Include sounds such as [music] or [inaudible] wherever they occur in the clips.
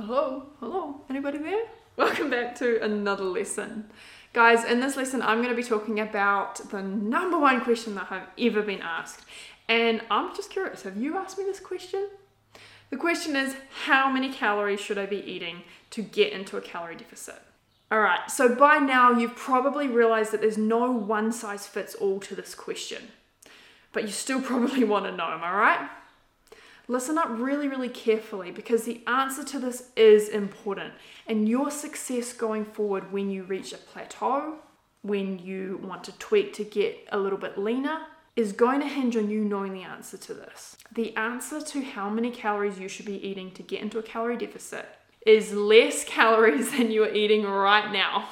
Hello, hello, anybody there? [laughs] Welcome back to another lesson. Guys, in this lesson, I'm going to be talking about the number one question that I've ever been asked. And I'm just curious have you asked me this question? The question is how many calories should I be eating to get into a calorie deficit? All right, so by now you've probably realized that there's no one size fits all to this question, but you still [laughs] probably want to know, am I right? Listen up really, really carefully because the answer to this is important. And your success going forward when you reach a plateau, when you want to tweak to get a little bit leaner, is going to hinge on you knowing the answer to this. The answer to how many calories you should be eating to get into a calorie deficit is less [laughs] calories than you are eating right now.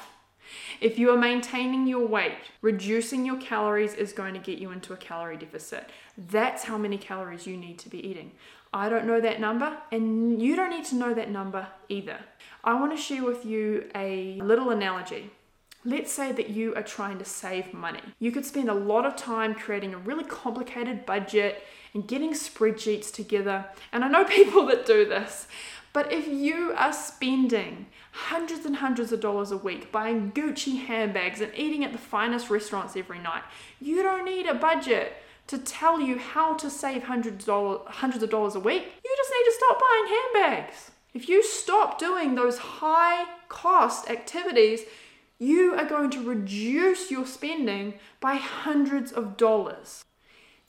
If you are maintaining your weight, reducing your calories is going to get you into a calorie deficit. That's how many calories you need to be eating. I don't know that number, and you don't need to know that number either. I want to share with you a little analogy. Let's say that you are trying to save money. You could spend a lot of time creating a really complicated budget and getting spreadsheets together. And I know [laughs] people that do this. But if you are spending hundreds and hundreds of dollars a week buying Gucci handbags and eating at the finest restaurants every night, you don't need a budget to tell you how to save hundreds of dollars a week. You just need to stop buying handbags. If you stop doing those high cost activities, you are going to reduce your spending by hundreds of dollars.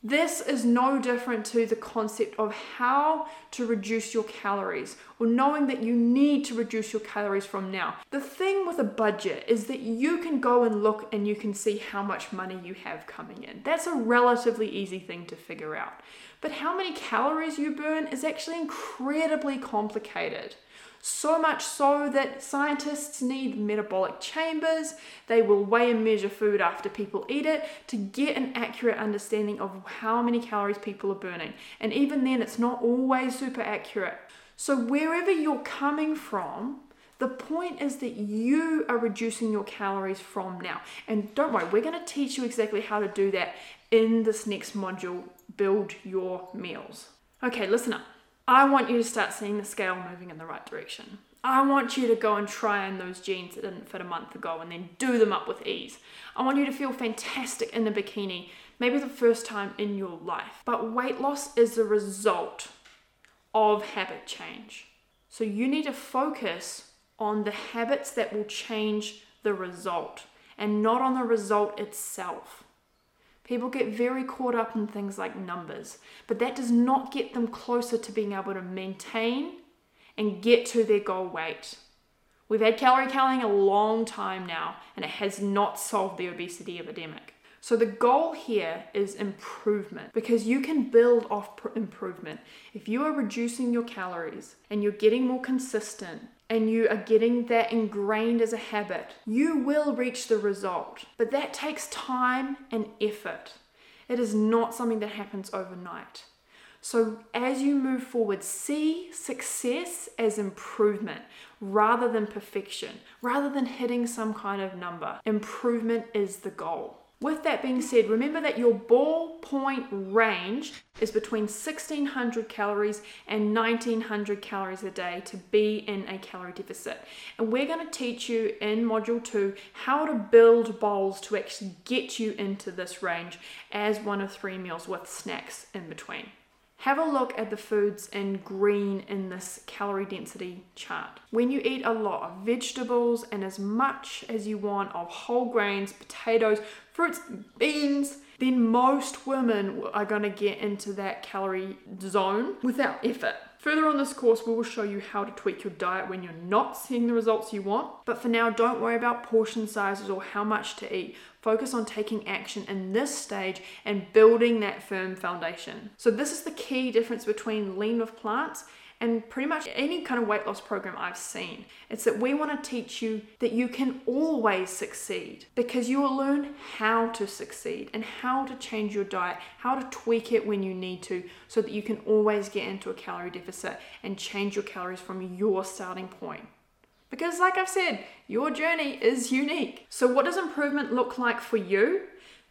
This is no different to the concept of how to reduce your calories or knowing that you need to reduce your calories from now. The thing with a budget is that you can go and look and you can see how much money you have coming in. That's a relatively easy thing to figure out. But how many calories you burn is actually incredibly complicated. So much so that scientists need metabolic chambers. They will weigh and measure food after people eat it to get an accurate understanding of how many calories people are burning. And even then, it's not always super accurate. So, wherever you're coming from, the point is that you are reducing your calories from now. And don't worry, we're going to teach you exactly how to do that in this next module Build Your Meals. Okay, listen up. I want you to start seeing the scale moving in the right direction. I want you to go and try on those jeans that didn't fit a month ago and then do them up with ease. I want you to feel fantastic in a bikini, maybe the first time in your life. But weight loss is the result of habit change. So you need to focus on the habits that will change the result and not on the result itself. People get very caught up in things like numbers, but that does not get them closer to being able to maintain and get to their goal weight. We've had calorie counting a long time now, and it has not solved the obesity epidemic. So, the goal here is improvement because you can build off pr- improvement. If you are reducing your calories and you're getting more consistent and you are getting that ingrained as a habit, you will reach the result. But that takes time and effort. It is not something that happens overnight. So, as you move forward, see success as improvement rather than perfection, rather than hitting some kind of number. Improvement is the goal. With that being said, remember that your ballpoint range is between 1600 calories and 1900 calories a day to be in a calorie deficit. And we're going to teach you in module 2 how to build bowls to actually get you into this range as one of three meals with snacks in between. Have a look at the foods in green in this calorie density chart. When you eat a lot of vegetables and as much as you want of whole grains, potatoes, fruits, beans, then most women are going to get into that calorie zone without effort. Further on this course, we will show you how to tweak your diet when you're not seeing the results you want. But for now, don't worry about portion sizes or how much to eat. Focus on taking action in this stage and building that firm foundation. So, this is the key difference between lean with plants and pretty much any kind of weight loss program I've seen. It's that we want to teach you that you can always succeed because you will learn how to succeed and how to change your diet, how to tweak it when you need to, so that you can always get into a calorie deficit and change your calories from your starting point. Because, like I've said, your journey is unique. So, what does improvement look like for you?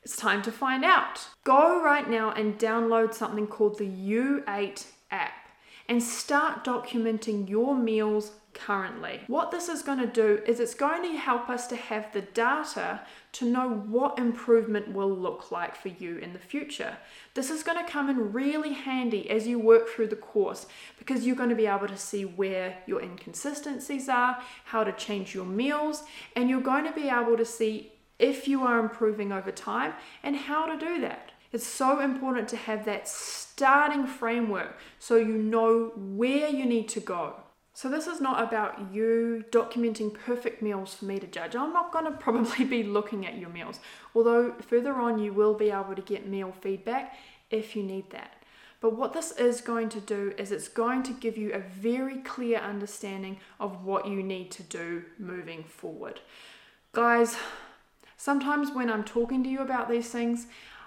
It's time to find out. Go right now and download something called the YouAte app. And start documenting your meals currently. What this is going to do is it's going to help us to have the data to know what improvement will look like for you in the future. This is going to come in really handy as you work through the course because you're going to be able to see where your inconsistencies are, how to change your meals, and you're going to be able to see if you are improving over time and how to do that. It's so important to have that starting framework so you know where you need to go. So, this is not about you documenting perfect meals for me to judge. I'm not going [laughs] to probably be looking at your meals, although further on you will be able to get meal feedback if you need that. But what this is going to do is it's going to give you a very clear understanding of what you need to do moving forward. Guys, sometimes when I'm talking to you about these things,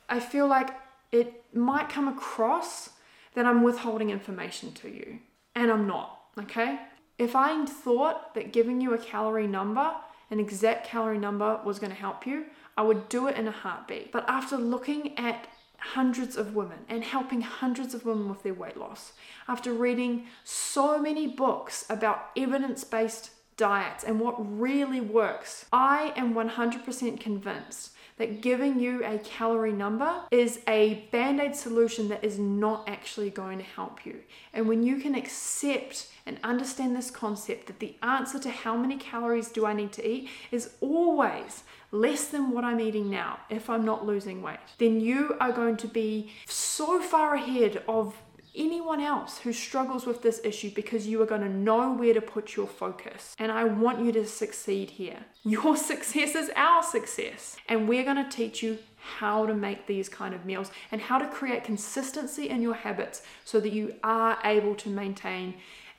I feel like it might come across that I'm withholding information to you, and I'm not okay? If I thought that giving you a calorie number, an exact calorie number, was to help you, I would do it in a heartbeat. But after looking at hundreds of women and helping hundreds of women with their weight loss, after reading so many books about evidence based diets and what really works, I am 100% convinced that giving you a calorie number is a band aid solution that is not actually going to help you. And when you can accept and understand this concept that the answer to how many calories do I need to eat is always less than what I'm eating now if I'm not losing weight, then you are going to be so far ahead of anyone else who struggles with this issue because you are going to know where to put your focus. And I want you to succeed here. [laughs] Your success is our success. And we're going to teach you how to make these kind of meals and how to create consistency in your habits so that you are able to maintain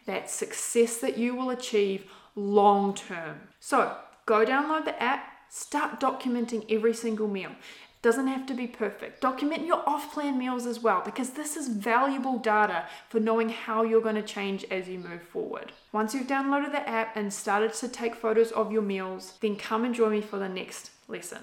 that success that you will achieve long term. So, go download the app, start documenting every single meal. Doesn't have to be perfect. Document your off plan meals as well because this is valuable data for knowing how you're going to change as you move forward. Once you've downloaded the app and started to take photos of your meals, then come and join me for the next lesson.